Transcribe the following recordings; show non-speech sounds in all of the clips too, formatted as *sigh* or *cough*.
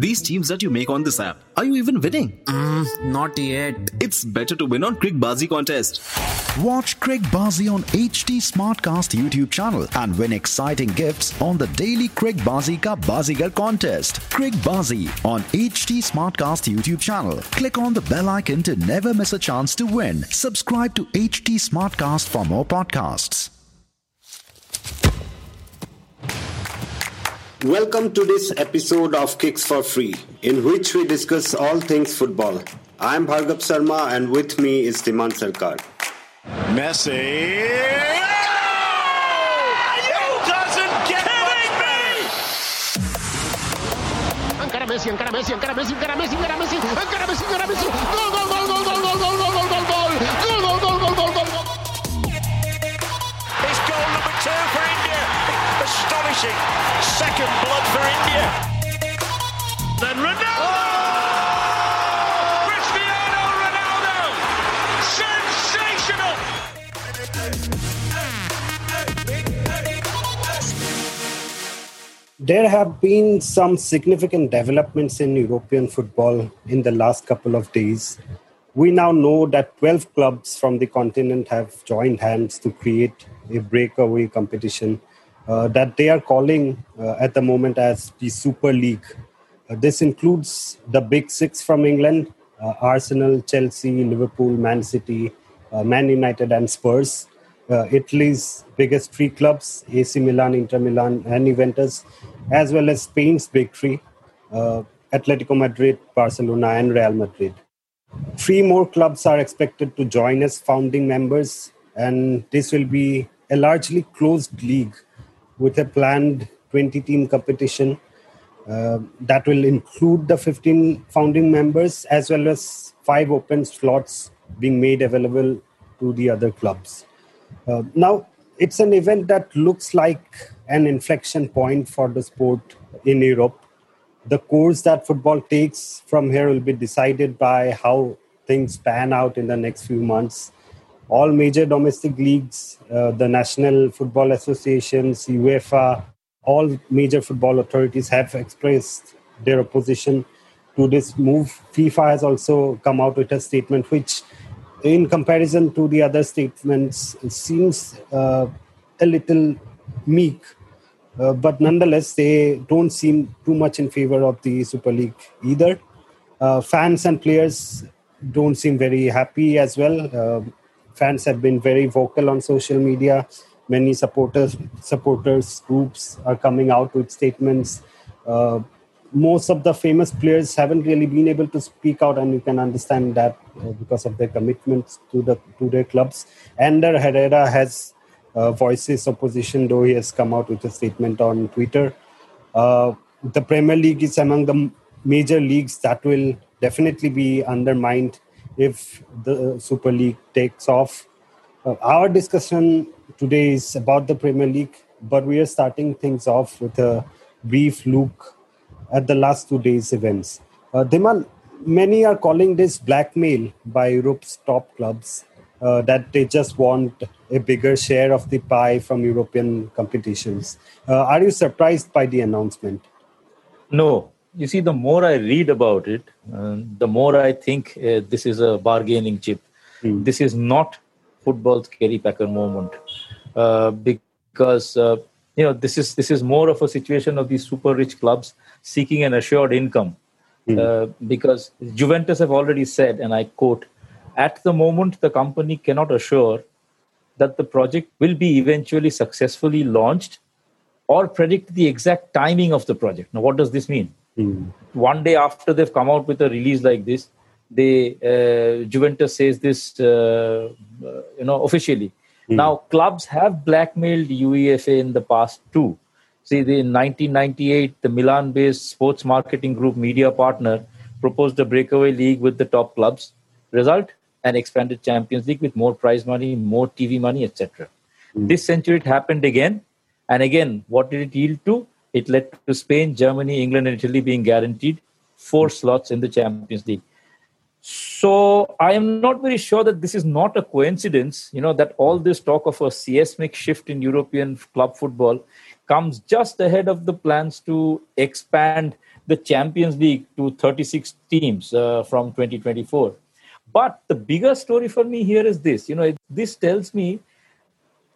These teams that you make on this app, are you even winning? Mm, not yet. It's better to win on Crickbazi contest. Watch Crickbazi on HT Smartcast YouTube channel and win exciting gifts on the daily Crickbazi Ka Bazigar contest. Craig Bazzi on HT Smartcast YouTube channel. Click on the bell icon to never miss a chance to win. Subscribe to HT Smartcast for more podcasts. Welcome to this episode of Kicks for Free, in which we discuss all things football. I am Bhargav Sarma, and with me is Dhiman Sarkar. Messi. You doesn't get me! Encara Messi, encara Messi, encara Messi, encara Messi, encara Messi, encara Messi, encara Messi. Gol, gol, gol, gol, gol, gol, gol, gol, gol, gol, gol. Gol, gol, gol, gol, gol, gol, gol. It's goal number two for India. Astonishing. Second blood for India. Then Ronaldo! Cristiano Ronaldo! Sensational! There have been some significant developments in European football in the last couple of days. We now know that 12 clubs from the continent have joined hands to create a breakaway competition uh, that they are calling uh, at the moment as the Super League. Uh, this includes the big six from England uh, Arsenal, Chelsea, Liverpool, Man City, uh, Man United, and Spurs. Uh, Italy's biggest three clubs, AC Milan, Inter Milan, and Juventus, as well as Spain's big three, Atletico Madrid, Barcelona, and Real Madrid. Three more clubs are expected to join as founding members, and this will be a largely closed league with a planned 20 team competition uh, that will include the 15 founding members as well as five open slots being made available to the other clubs. Uh, now, it's an event that looks like an inflection point for the sport in Europe. The course that football takes from here will be decided by how things pan out in the next few months. All major domestic leagues, uh, the National Football Associations, UEFA, all major football authorities have expressed their opposition to this move. FIFA has also come out with a statement which in comparison to the other statements, seems uh, a little meek. Uh, but nonetheless, they don't seem too much in favor of the Super League either. Uh, fans and players don't seem very happy as well. Fans have been very vocal on social media. Many supporters, supporters groups are coming out with statements. Uh, most of the famous players haven't really been able to speak out, and you can understand that uh, because of their commitments to the to their clubs. Ander Herrera has uh, voices opposition, though he has come out with a statement on Twitter. Uh, the Premier League is among the major leagues that will definitely be undermined if the Super League takes off. Uh, our discussion today is about the Premier League, but we are starting things off with a brief look at the last two days' events. Uh, many are calling this blackmail by Europe's top clubs uh, that they just want a bigger share of the pie from European competitions. Uh, are you surprised by the announcement? No. You see, the more I read about it, uh, the more I think uh, this is a bargaining chip. This is not football's Kerry Packer moment, uh, because uh, you know this is this is more of a situation of these super rich clubs seeking an assured income. Uh, because Juventus have already said, and I quote, at the moment the company cannot assure that the project will be eventually successfully launched or predict the exact timing of the project. Now, what does this mean? One day after they've come out with a release like this, they uh, Juventus says this, uh, uh, you know, officially. Now, clubs have blackmailed UEFA in the past too. See, the, in 1998, the Milan-based sports marketing group Media Partner proposed a breakaway league with the top clubs. Result: an expanded Champions League with more prize money, more TV money, etc. This century it happened again, and again, what did it yield to? It led to Spain, Germany, England, and Italy being guaranteed four slots in the Champions League. So I am not very sure that this is not a coincidence, you know, that all this talk of a seismic shift in European club football comes just ahead of the plans to expand the Champions League to 36 teams uh, from 2024. But the bigger story for me here is this, you know, this tells me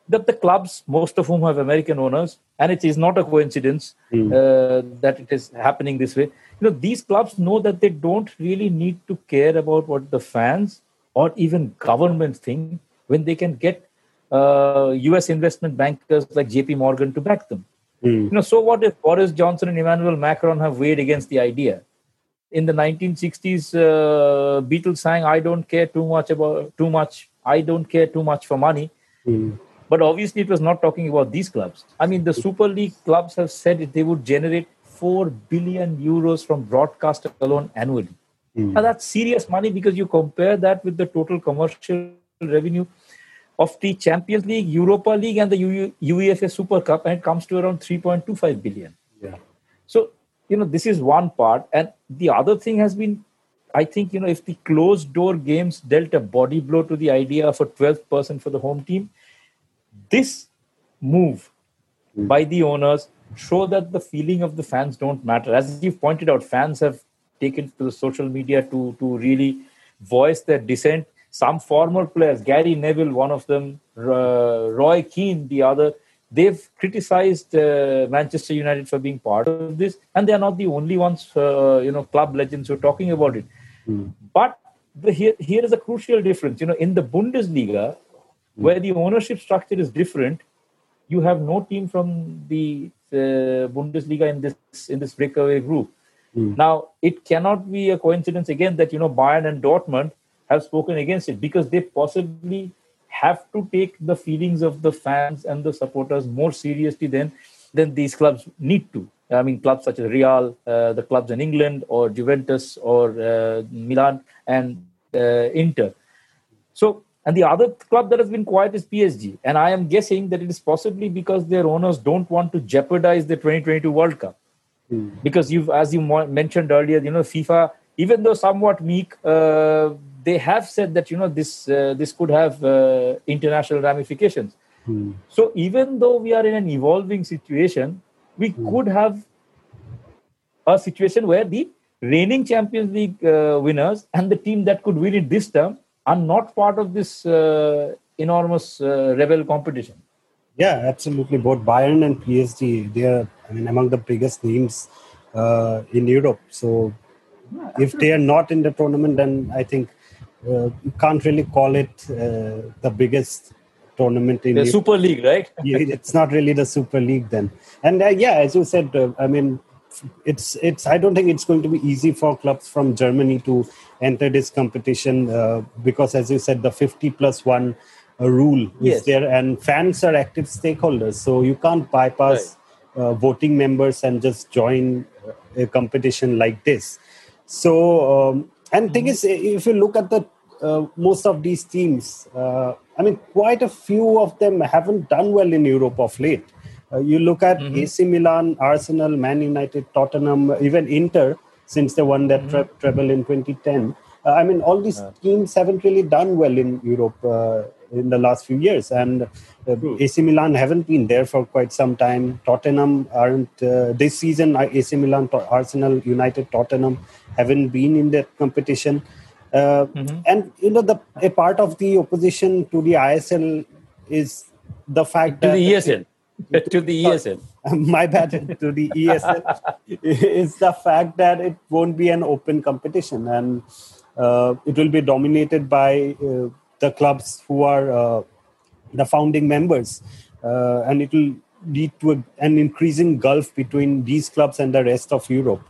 that the clubs, most of whom have American owners, and it is not a coincidence mm. uh, that it is happening this way. You know, these clubs know that they don't really need to care about what the fans or even governments think when they can get uh, U.S. investment bankers like J.P. Morgan to back them. Mm. You know, so what if Boris Johnson and Emmanuel Macron have weighed against the idea? In the 1960s, uh, Beatles sang, "I don't care too much about too much. I don't care too much for money." Mm but obviously, it was not talking about these clubs. I mean, the Super League clubs have said they would generate 4 billion euros from broadcast alone annually. Mm. Now, that's serious money because you compare that with the total commercial revenue of the Champions League, Europa League, and the UEFA Super Cup, and it comes to around 3.25 billion. Yeah. So, you know, this is one part. And the other thing has been, I think, you know, if the closed door games dealt a body blow to the idea of a 12th person for the home team, this move by the owners show that the feeling of the fans don't matter. As you've pointed out, fans have taken to the social media to, to really voice their dissent. Some former players, Gary Neville, one of them, uh, Roy Keane, the other, they've criticized uh, Manchester United for being part of this, and they are not the only ones, uh, you know, club legends who are talking about it. Mm. But the, here, here is a crucial difference. You know, in the Bundesliga, where the ownership structure is different, you have no team from the uh, Bundesliga in this in this breakaway group. Mm. Now, it cannot be a coincidence again that you know Bayern and Dortmund have spoken against it because they possibly have to take the feelings of the fans and the supporters more seriously than than these clubs need to. I mean, clubs such as Real, uh, the clubs in England, or Juventus, or uh, Milan and uh, Inter. So and the other club that has been quiet is PSG. And I am guessing that it is possibly because their owners don't want to jeopardize the 2022 World Cup. Mm. Because you've, as you mentioned earlier, you know, FIFA, even though somewhat meek, uh, they have said that you know this uh, this could have uh, international ramifications. Mm. So even though we are in an evolving situation, we mm. could have a situation where the reigning Champions League uh, winners and the team that could win it this term are not part of this uh, enormous uh, rebel competition. Yeah, absolutely. Both Bayern and PSG, they are, I mean, among the biggest names uh, in Europe. So yeah, if they are not in the tournament, then I think uh, you can't really call it uh, the biggest tournament in the Europe. Super League, right? it's not really the Super League then. And uh, yeah, as you said, I mean, it's it's. I don't think it's going to be easy for clubs from Germany to enter this competition uh, because, as you said, the 50 plus one uh, rule yes. is there, and fans are active stakeholders. So you can't bypass right. uh, voting members and just join a competition like this. So, um, and thing is, if you look at the uh, most of these teams, uh, I mean, quite a few of them haven't done well in Europe of late. Uh, you look at mm-hmm. AC Milan, Arsenal, Man United, Tottenham, even Inter since they won that mm-hmm. treble in 2010. Uh, I mean, all these teams haven't really done well in Europe uh, in the last few years, and uh, AC Milan haven't been there for quite some time. Tottenham aren't uh, this season. AC Milan, Arsenal, United, Tottenham haven't been in that competition. Uh, mm-hmm. And you know, the a part of the opposition to the ISL is the fact to that the ESL *laughs* to the ESL. *laughs* My bad to the ESL *laughs* is the fact that it won't be an open competition and uh, it will be dominated by uh, the clubs who are uh, the founding members, uh, and it will lead to a, an increasing gulf between these clubs and the rest of Europe.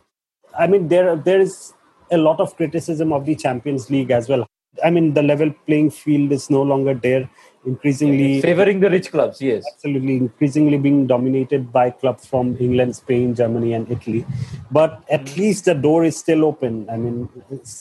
I mean, there there is a lot of criticism of the Champions League as well. I mean, the level playing field is no longer there increasingly favoring the rich clubs yes. Absolutely. Increasingly being dominated by clubs from england spain germany and italy. But at least the door is still open. I mean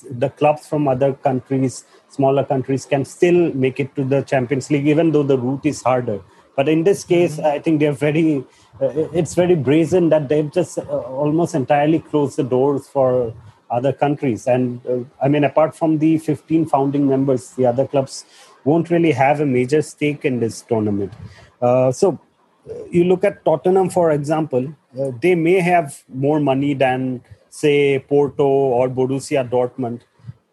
the clubs from other countries smaller countries can still make it to the champions league even though the route is harder. But in this case mm-hmm. i think they're very uh, it's very brazen that they've just uh, almost entirely closed the doors for other countries. And uh, I mean, apart from the 15 founding members, the other clubs won't really have a major stake in this tournament. Uh, so uh, you look at Tottenham, for example, uh, they may have more money than, say, Porto or Borussia Dortmund.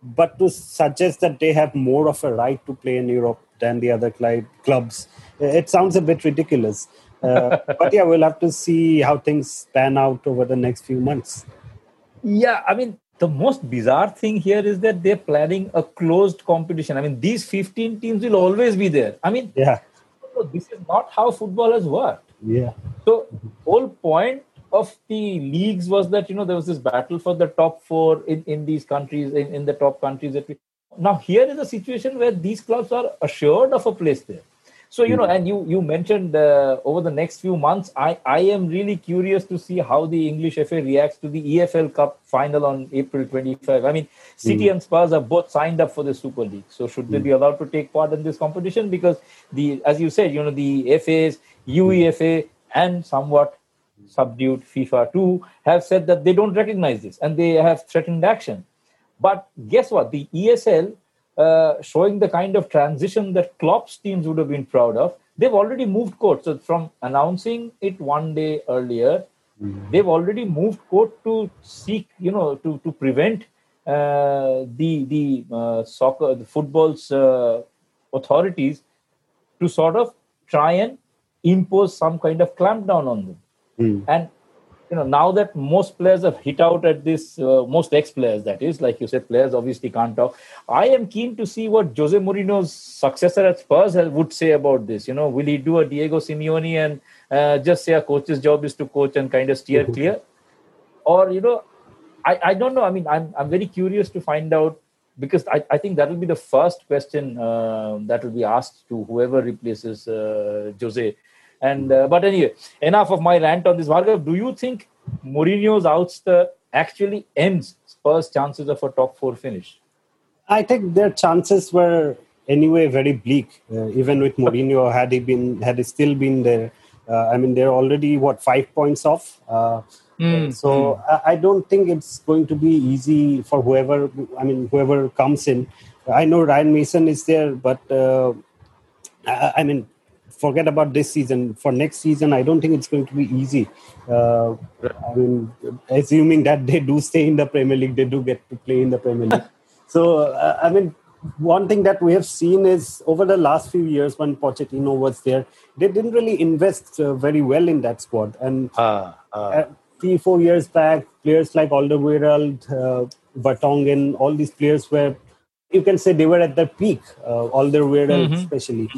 But to suggest that they have more of a right to play in Europe than the other cl- clubs, it sounds a bit ridiculous. Uh, *laughs* but yeah, we'll have to see how things pan out over the next few months. Yeah, I mean, the most bizarre thing here is that they're planning a closed competition. I mean, these 15 teams will always be there. I mean, yeah, this is not how football has worked. Yeah. So, whole point of the leagues was that you know there was this battle for the top four in, in these countries in, in the top countries that we now here is a situation where these clubs are assured of a place there so you know and you you mentioned uh, over the next few months i i am really curious to see how the english fa reacts to the efl cup final on april 25 i mean city mm. and spurs are both signed up for the super league. So should mm. they be allowed to take part in this competition? Because the as you said you know the fas uefa and somewhat subdued fifa too have said that they don't recognize this and they have threatened action. But guess what? The esl uh, showing the kind of transition that Klopp's teams would have been proud of. They've already moved court. So from announcing it one day earlier, mm-hmm. they've already moved court to seek, you know, to to prevent uh, the the uh, soccer, the football's uh, authorities to sort of try and impose some kind of clampdown on them. Mm. And you know now that most players have hit out at this uh, most ex players that is like you said players obviously can't talk. I am keen to see what jose mourinho's successor at spurs would say about this. You know will he do a diego simeone and uh, just say a coach's job is to coach and kind of steer mm-hmm. clear? Or you know I, I don't know. I mean i'm, I'm very curious to find out because I, I think that will be the first question uh, that will be asked to whoever replaces uh, Jose and uh, but anyway, enough of my rant on this. Bhargav, do you think Mourinho's ouster actually ends Spurs' chances of a top four finish? I think their chances were anyway very bleak. Uh, even with Mourinho, *laughs* had he been had he still been there, uh, I mean they're already what five points off. Mm. So mm. I, I, don't think it's going to be easy for whoever. I mean whoever comes in. I know Ryan Mason is there, but uh, I, I mean forget about this season. For next season, I don't think it's going to be easy. Uh, I mean, assuming that they do stay in the Premier League, they do get to play in the Premier League. *laughs* so, uh, I mean, one thing that we have seen is over the last few years when Pochettino was there, they didn't really invest uh, very well in that squad. And uh, uh. three, four years back, players like Alderweireld, uh, Vertonghen, all these players were, you can say they were at their peak, uh, Alderweireld mm-hmm. especially.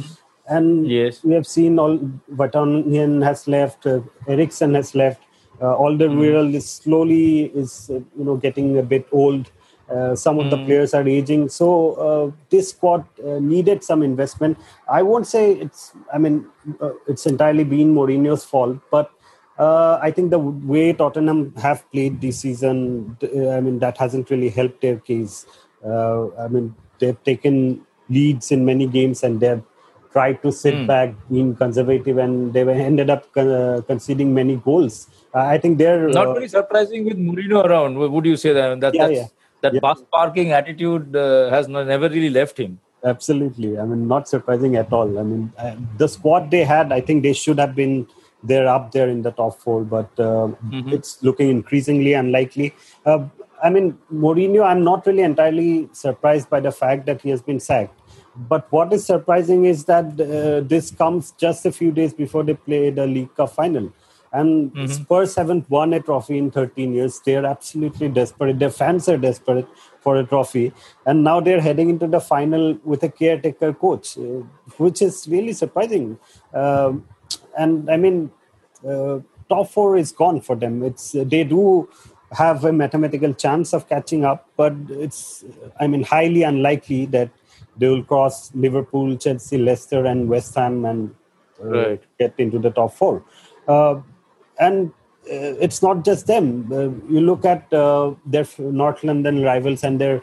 And yes. we have seen all Vertonghen has left, uh, Eriksen has left. Uh, Alderweireld mm. is slowly is uh, you know getting a bit old. Uh, some of mm. the players are aging, so uh, this squad uh, needed some investment. I won't say it's. I mean, uh, it's entirely been Mourinho's fault, but I think the way Tottenham have played this season, I mean, that hasn't really helped their case. I mean, they've taken leads in many games and they've tried to sit mm. back, being conservative, and they ended up uh, conceding many goals. Uh, I think they're not uh, very surprising with Mourinho around. Would you say that? that yeah, yeah. That yeah. bus parking attitude uh, has never really left him. Absolutely. I mean, not surprising at all. I mean, uh, the squad they had, I think they should have been there up there in the top four, but uh, mm-hmm. it's looking increasingly unlikely. I mean, Mourinho, I'm not really entirely surprised by the fact that he has been sacked but what is surprising is that uh, this comes just a few days before they play the League Cup final. And mm-hmm. Spurs haven't won a trophy in 13 years. They're absolutely desperate. Their fans are desperate for a trophy. And now they're heading into the final with a caretaker coach, uh, which is really surprising. Uh, and I mean, uh, top four is gone for them. It's They do have a mathematical chance of catching up, but it's, I mean, highly unlikely that they will cross Liverpool, Chelsea, Leicester, and West Ham and uh, right. get into the top four. Uh, and uh, it's not just them. Uh, you look at uh, their North London rivals and their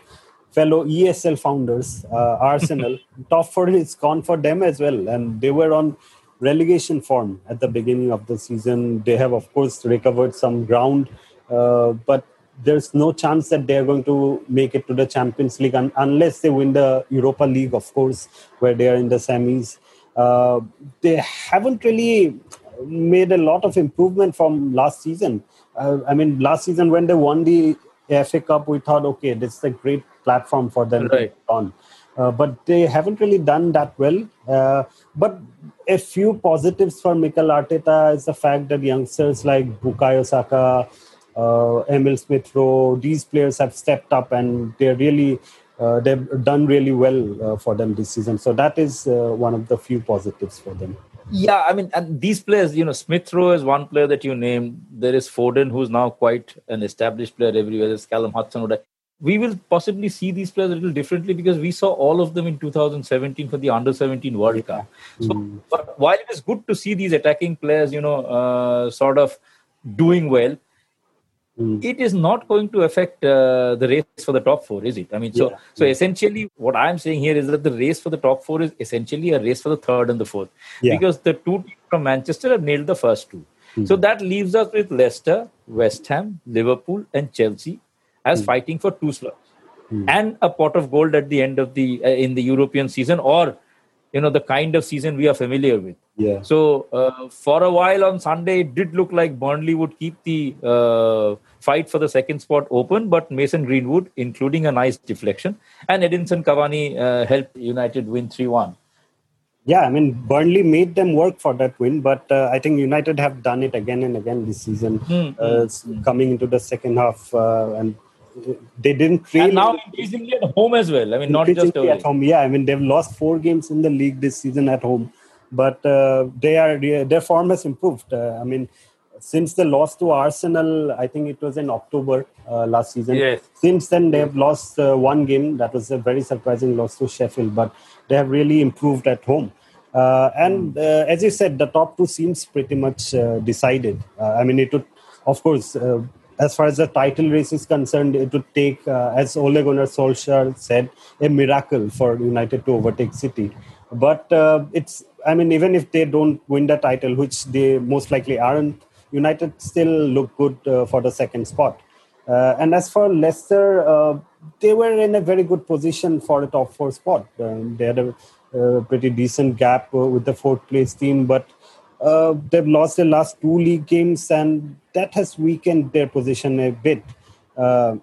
fellow ESL founders, uh, Arsenal. *laughs* top four is gone for them as well, and they were on relegation form at the beginning of the season. They have, of course, recovered some ground, but there's no chance that they're going to make it to the Champions League un- unless they win the Europa League, of course, where they are in the semis. Uh, they haven't really made a lot of improvement from last season. Uh, I mean, last season when they won the FA Cup, we thought, okay, this is a great platform for them right. on. Uh, but they haven't really done that well. Uh, but a few positives for Mikel Arteta is the fact that youngsters like Bukayo Saka, uh, Emil Smith Rowe, these players have stepped up and they're really uh, they've done really well uh, for them this season. So that is uh, one of the few positives for them. Yeah, I mean, and these players, you know, Smith Rowe is one player that you named. There is Foden, who's now quite an established player everywhere. There's Callum Hudson. We will possibly see these players a little differently because we saw all of them in 2017 for the Under 17 World Cup. So, Mm. but while it is good to see these attacking players, you know, uh, sort of doing well, Mm. it is not going to affect uh, the race for the top four, is it? I mean, so Yeah. so essentially, what I'm saying here is that the race for the top four is essentially a race for the third and the fourth, Yeah. because the two from Manchester have nailed the first two. So that leaves us with Leicester, West Ham, Liverpool, and Chelsea as fighting for two slots and a pot of gold at the end of the uh, in the European season, or you know the kind of season we are familiar with. Yeah. So uh, for a while on Sunday, it did look like Burnley would keep the uh, fight for the second spot open, but Mason Greenwood, including a nice deflection, and Edinson Cavani uh, helped United win three one. Yeah, I mean, Burnley made them work for that win, but uh, I think United have done it again and again this season, Hmm, uh, coming into the second half, uh, and they didn't really. And now increasingly at home as well. I mean, not just away. at home. Yeah, I mean, they've lost four games in the league this season at home, but uh, they are their form has improved. Uh, I mean, since the loss to Arsenal, I think it was in October uh, last season. Yes. Since then, they have lost uh, one game. That was a very surprising loss to Sheffield, but they have really improved at home. Uh, and uh, as you said, the top two seems pretty much uh, decided. Uh, I mean, it would, of course, uh, as far as the title race is concerned, it would take, uh, as Ole Gunnar Solskjaer said, a miracle for United to overtake City. But uh, it's, I mean, even if they don't win the title, which they most likely aren't, United still look good uh, for the second spot. Uh, and as for Leicester, uh, they were in a very good position for a top four spot. Um, they had a, uh pretty decent gap with the fourth place team, but uh, they've lost their last two league games, and that has weakened their position a bit. Uh,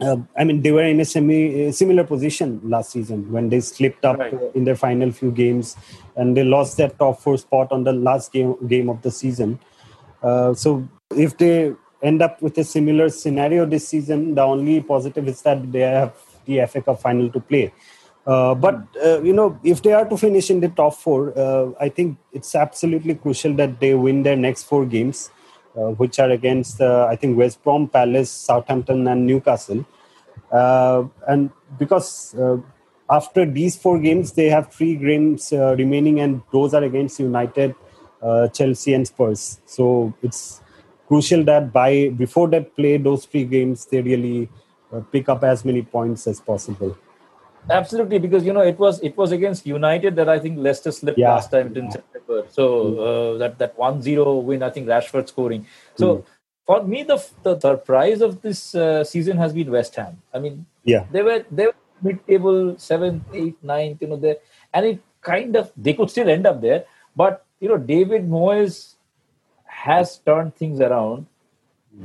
uh, I mean, they were in a semi similar position last season when they slipped up Right. in their final few games, and they lost their top four spot on the last game game of the season. Uh, so if they end up with a similar scenario this season, the only positive is that they have the FA Cup final to play. Uh, but uh, you know, if they are to finish in the top four, uh, I think it's absolutely crucial that they win their next four games, uh, which are against uh, I think West Brom, Palace, Southampton, and Newcastle. Uh, and because after these four games, they have three games remaining, and those are against United, Chelsea, and Spurs. So it's crucial that by before they play those three games, they really pick up as many points as possible. Absolutely, because you know it was it was against United that I think Leicester slipped Yeah. last time in September. So uh, that that 1-0 win, I think Rashford scoring. So for me, the the surprise of this uh, season has been West Ham. I mean, Yeah. they were they were mid-table, seventh, eighth, ninth, you know, there, and it kind of they could still end up there. But you know, David Moyes has turned things around,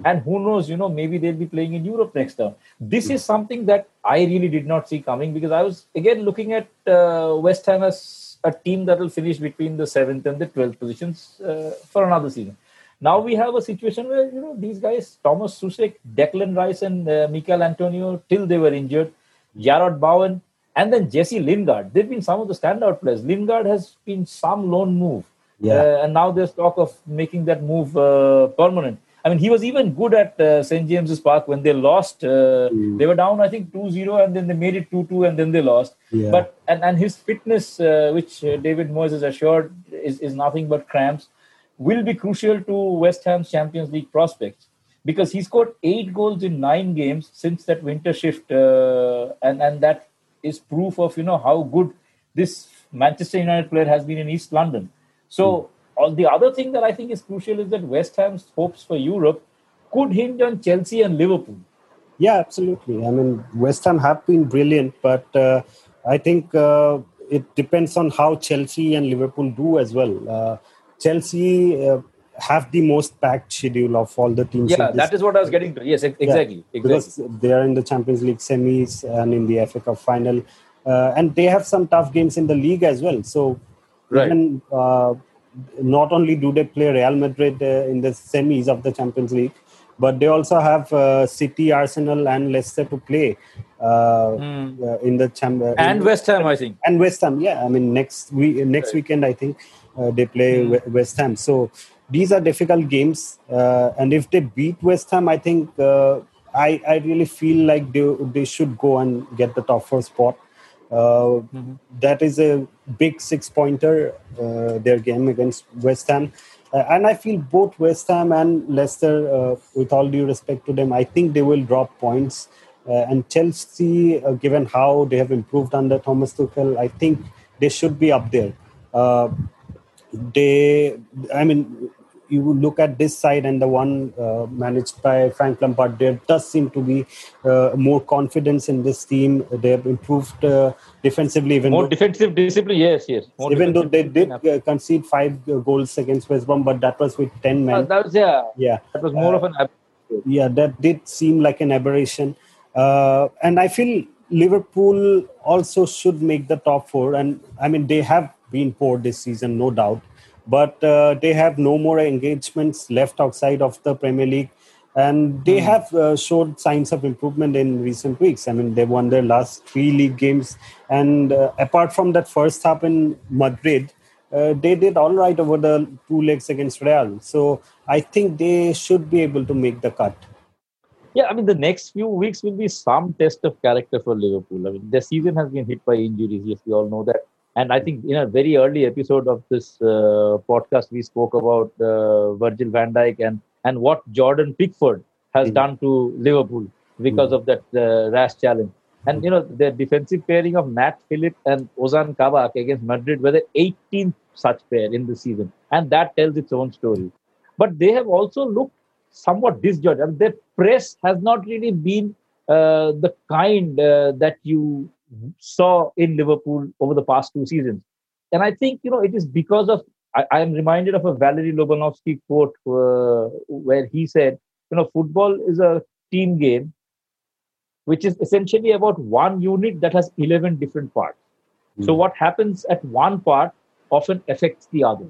and who knows, you know, maybe they'll be playing in Europe next term. This is something that I really did not see coming because I was again looking at uh, West Ham as a team that will finish between the seventh and the twelfth positions uh, for another season. Now we have a situation where you know these guys, Tomas Soucek, Declan Rice, and uh, Michail Antonio, till they were injured, Jarrod Bowen, and then Jesse Lingard. They've been some of the standout players. Lingard has been some loan move, Yeah. Uh, and now there's talk of making that move uh, permanent. I mean, he was even good at uh, St. James's Park when they lost. Uh, They were down, I think, 2-0, and then they made it 2-2, and then they lost. Yeah. But and, and his fitness, uh, which uh, David Moyes has assured, is, is nothing but cramps, will be crucial to West Ham's Champions League prospects because he scored eight goals in nine games since that winter shift, uh, and and that is proof of you know how good this Manchester United player has been in East London. So. All the other thing that I think is crucial is that West Ham's hopes for Europe could hinge on Chelsea and Liverpool. Yeah, absolutely. I mean, West Ham have been brilliant, but uh, I think uh, it depends on how Chelsea and Liverpool do as well. Uh, Chelsea uh, have the most packed schedule of all the teams. Yeah, that is what I was getting to. Yes, exactly. Yeah, exactly. Because they are in the Champions League semis and in the FA Cup final. Uh, and they have some tough games in the league as well. So, right. even uh, not only do they play Real Madrid uh, in the semis of the Champions League, but they also have uh, City, Arsenal, and Leicester to play mm. in the chamber. And in, West Ham, I think. And West Ham, yeah. I mean, next week, next right. weekend, I think they play mm. West Ham. So these are difficult games, and if they beat West Ham, I think I I really feel like they they should go and get the top four spot. Uh, mm-hmm. that is a big six pointer, uh, their game against West Ham. Uh, and I feel both West Ham and Leicester, with all due respect to them, I think they will drop points. and Chelsea, given how they have improved under Thomas Tuchel, I think they should be up there. they, I mean, you look at this side and the one uh, managed by Frank Lampard, there does seem to be uh, more confidence in this team. They have improved uh, defensively. Even more though, defensive discipline, yes, yes. even though they did uh, concede five uh, goals against West Brom, but that was with ten men. Uh, that was yeah, yeah. That was more of an. Yeah, that did seem like an aberration, and I feel Liverpool also should make the top four. And I mean, they have been poor this season, no doubt but uh, they have no more engagements left outside of the Premier League. And they mm. have uh, showed signs of improvement in recent weeks. I mean, they won their last three league games. And uh, apart from that first half in Madrid, uh, they did all right over the two legs against Real. So I think they should be able to make the cut. Yeah, I mean, the next few weeks will be some test of character for Liverpool. I mean, the season has been hit by injuries. Yes, we all know that. And I think in a very early episode of this uh, podcast, we spoke about uh, Virgil van Dijk and, and what Jordan Pickford has mm. done to Liverpool because mm. of that uh, rash challenge. And, you know, the defensive pairing of Nat Phillip and Ozan Kabak against Madrid were the 18th such pair in the season. And that tells its own story. But they have also looked somewhat disjointed. I mean, their press has not really been uh, the kind uh, that you saw in Liverpool over the past two seasons. And I think, you know, it is because of, I, I am reminded of a Valery Lobanovsky quote uh, where he said, you know, football is a team game, which is essentially about one unit that has 11 different parts. Mm. So hmm. what happens at one part often affects the other.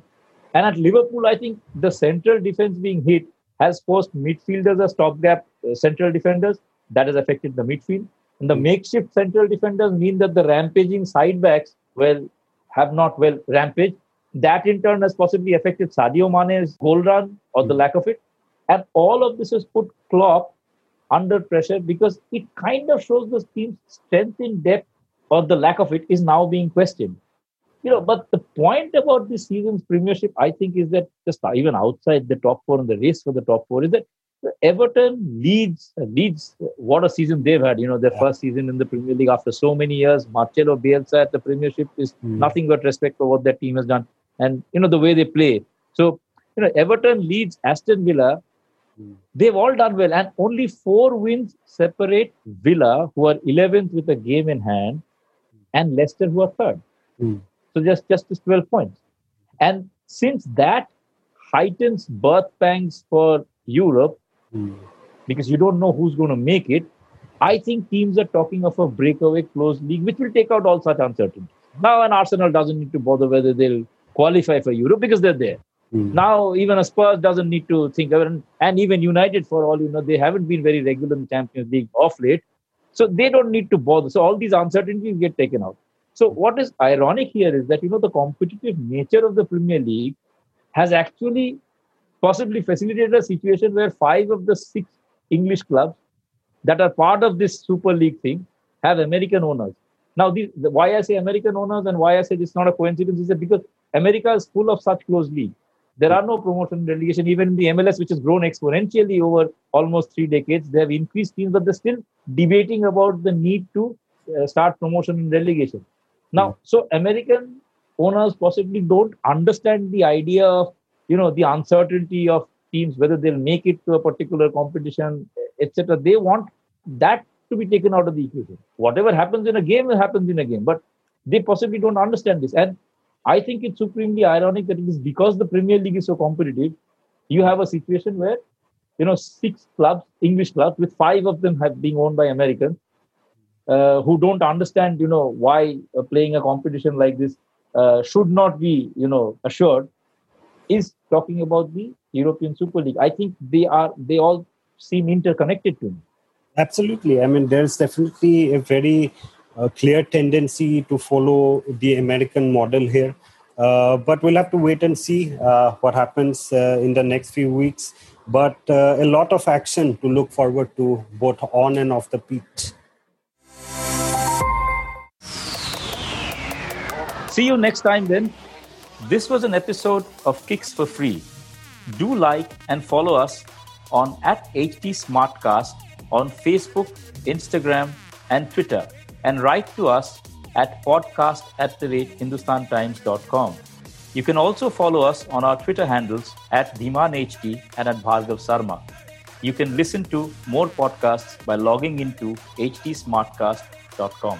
And at Liverpool, I think the central defense being hit has forced midfielders as stopgap uh, central defenders. That has affected the midfield. And the makeshift central defenders mean that the rampaging side backs, well, have not well rampaged. That in turn has possibly affected Sadio Mane's goal run or the hmm. lack of it. And all of this has put Klopp under pressure because it kind of shows the team's strength in depth or the lack of it is now being questioned. You know, but the point about this season's premiership, I think, is that just even outside the top four and the race for the top four, is that Everton Leeds Leeds what a season they've had. You know, their yeah. first season in the Premier League after so many years. Marcelo Bielsa at the Premiership is mm. nothing but respect for what their team has done, and you know the way they play. So you know, Everton Leeds Aston Villa. Mm. They've all done well, and only four wins separate Villa, who are 11th with a game in hand, and Leicester, who are third. Mm. So just just 12 points, and since that heightens birth pangs for Europe, mm. because you don't know who's going to make it. I think teams are talking of a breakaway closed league, which will take out all such uncertainty. Now, an Arsenal doesn't need to bother whether they'll qualify for Europe because they're there. Mm. Now, even a Spurs doesn't need to think, about, and even United, for all you know, they haven't been very regular in the Champions League off late. So they don't need to bother. So all these uncertainties get taken out. So what is ironic here is that you know the competitive nature of the Premier League has actually possibly facilitated a situation where five of the six English clubs that are part of this Super League thing have American owners. Now, the, the, why I say American owners and why I say it's not a coincidence is that because America is full of such close leagues. There are no promotion and relegation. Even in the MLS, which has grown exponentially over almost three decades, they have increased teams, but they're still debating about the need to uh, start promotion and relegation. Now, mm. so American owners possibly don't understand the idea of you know the uncertainty of teams whether they'll make it to a particular competition etc they want that to be taken out of the equation. Whatever happens in a game happens in a game, but they possibly don't understand this. And I think it's supremely ironic that it is because the Premier League is so competitive, you have a situation where, you know, six clubs, English clubs, with five of them have been owned by Americans, uh, who don't understand, you know, why uh, playing a competition like this uh, should not be, you know, assured, is talking about the European Super League. I think they are, they all seem interconnected to me. Absolutely. I mean, there's definitely a very uh, clear tendency to follow the American model here. Uh, but we'll have to wait and see uh, what happens uh, in the next few weeks. But uh, a lot of action to look forward to both on and off the pitch. See you next time then. This was an episode of Kicks for Free. Do like and follow us on at HT Smartcast on Facebook, Instagram, and Twitter, and write to us at podcast at the rate hindustantimes.com. You can also follow us on our Twitter handles at DhimanHT and at Bhargav Sarma. You can listen to more podcasts by logging into htsmartcast.com.